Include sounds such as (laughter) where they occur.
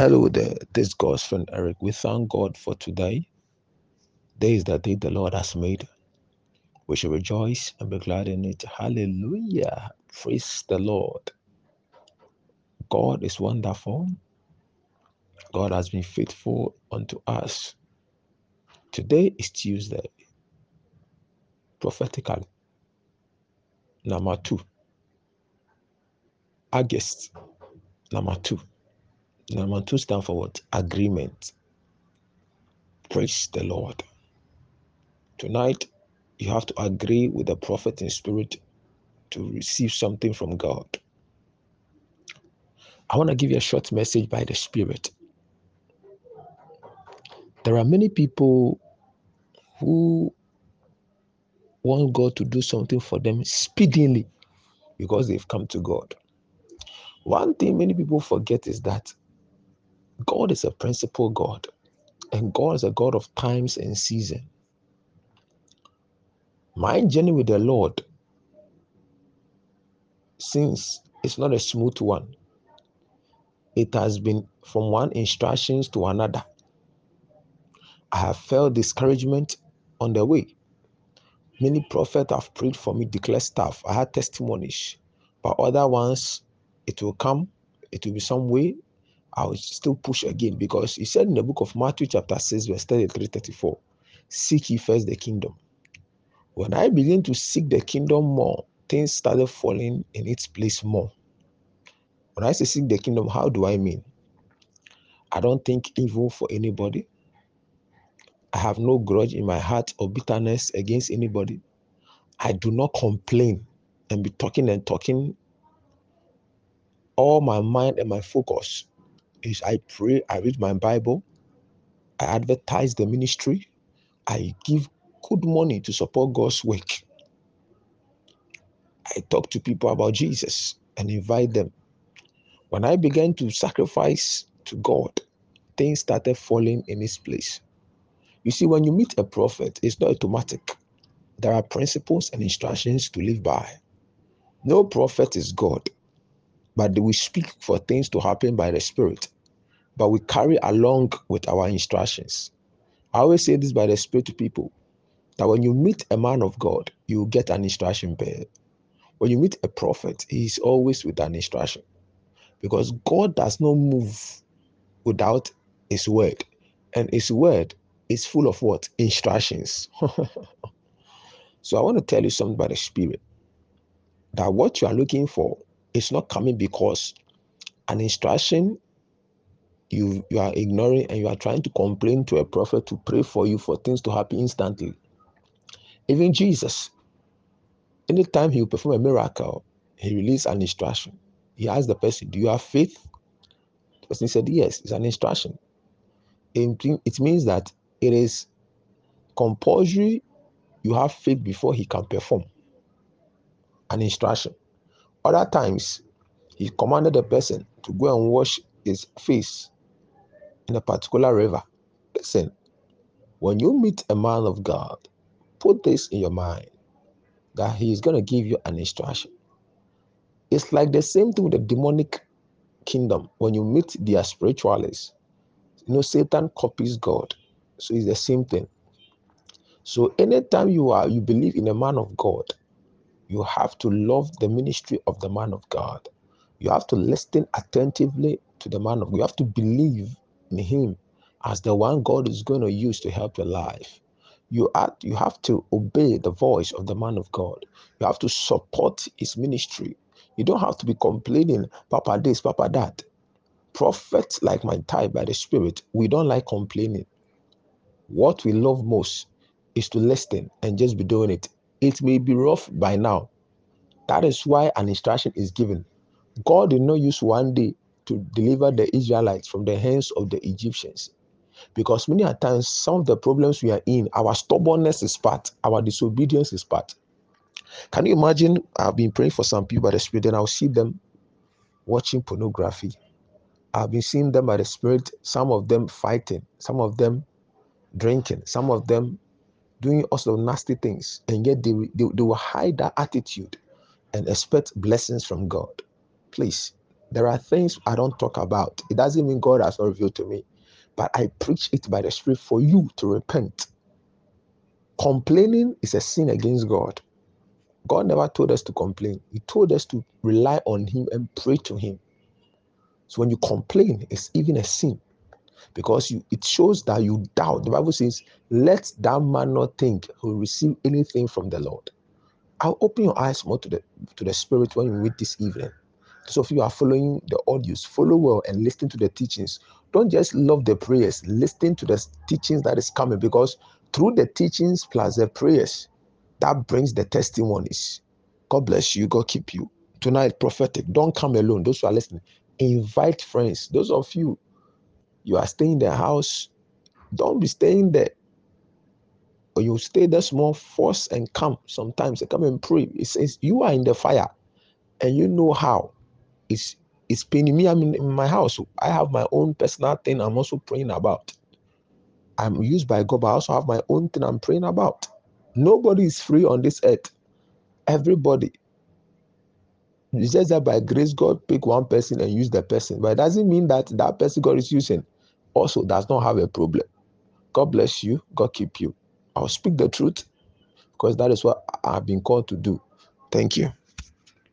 Hello there, this is God's friend Eric. We thank God for today. Day is the day the Lord has made. We should rejoice and be glad in it. Hallelujah. Praise the Lord. God is wonderful. God has been faithful unto us. Today is Tuesday. Prophetically, number two. August, number two. Number two stand for what? Agreement. Praise the Lord. Tonight, you have to agree with the prophet in spirit to receive something from God. I want to give you a short message by the Spirit. There are many people who want God to do something for them speedily because they've come to God. One thing many people forget is that God is a principle God, and God is a God of times and season. My journey with the Lord, since it's not a smooth one, it has been from one instructions to another. I have felt discouragement on the way. Many prophets have prayed for me, declare stuff. I had testimonies, but other ones, it will come, it will be some way. I will still push again because he said in the book of Matthew, chapter 6, verse 33 34, Seek ye first the kingdom. When I began to seek the kingdom more, things started falling in its place more. When I say seek the kingdom, how do I mean? I don't think evil for anybody. I have no grudge in my heart or bitterness against anybody. I do not complain and be talking and talking. All my mind and my focus is I pray, I read my Bible, I advertise the ministry, I give good money to support God's work. I talk to people about Jesus and invite them. When I began to sacrifice to God, things started falling in its place. You see, when you meet a prophet, it's not automatic. There are principles and instructions to live by. No prophet is God, but we speak for things to happen by the Spirit, but we carry along with our instructions. I always say this by the Spirit to people that when you meet a man of God, you get an instruction bed. When you meet a prophet, he is always with an instruction because God does not move without his word, and his word is full of what? Instructions. (laughs) so I want to tell you something by the Spirit that what you are looking for is not coming because an instruction you you are ignoring and you are trying to complain to a prophet to pray for you for things to happen instantly. Even Jesus, anytime he will perform a miracle, he released an instruction. He asked the person, Do you have faith? The person said, Yes, it's an instruction. It means that it is compulsory you have faith before he can perform an instruction. Other times, he commanded the person to go and wash his face in a particular river. Listen, when you meet a man of God, put this in your mind that he is going to give you an instruction. It's like the same thing with the demonic kingdom. When you meet their spiritualists, you know, Satan copies God. So it's the same thing. So anytime you are you believe in a man of God, you have to love the ministry of the man of God. You have to listen attentively to the man of God. You have to believe in him as the one God is going to use to help your life. You have, you have to obey the voice of the man of God. You have to support his ministry. You don't have to be complaining, Papa this, Papa that. Prophets like my type by the Spirit, we don't like complaining. What we love most is to listen and just be doing it. It may be rough by now. That is why an instruction is given. God did not use one day to deliver the Israelites from the hands of the Egyptians. Because many a times, some of the problems we are in, our stubbornness is part, our disobedience is part. Can you imagine? I've been praying for some people by the Spirit, and I'll see them watching pornography. I've been seeing them by the Spirit, some of them fighting, some of them drinking, some of them doing of nasty things, and yet they, they, they will hide that attitude and expect blessings from God. Please, There are things I don't talk about. It doesn't mean God has not revealed to me, but I preach it by the Spirit for you to repent. Complaining is a sin against God. God never told us to complain, He told us to rely on Him and pray to Him. So when you complain, it's even a sin because you, it shows that you doubt. The Bible says, Let that man not think he'll receive anything from the Lord. I'll open your eyes more to the to the spirit when you read this evening. So if you are following the audios, follow well and listen to the teachings. Don't just love the prayers, listen to the teachings that is coming because through the teachings plus the prayers, that brings the testimonies. God bless you. God keep you. Tonight, prophetic. Don't come alone. Those who are listening, invite friends. Those of you, you are staying in the house. Don't be staying there. Or you stay there small, force and come. Sometimes come and pray. It says you are in the fire and you know how. It's it's paining me. I'm in, in my house. I have my own personal thing I'm also praying about. I'm used by God, but I also have my own thing I'm praying about. Nobody is free on this earth. Everybody. It's just that by grace, God pick one person and use the person. But it doesn't mean that that person God is using also does not have a problem. God bless you. God keep you. I'll speak the truth because that is what I've been called to do. Thank you.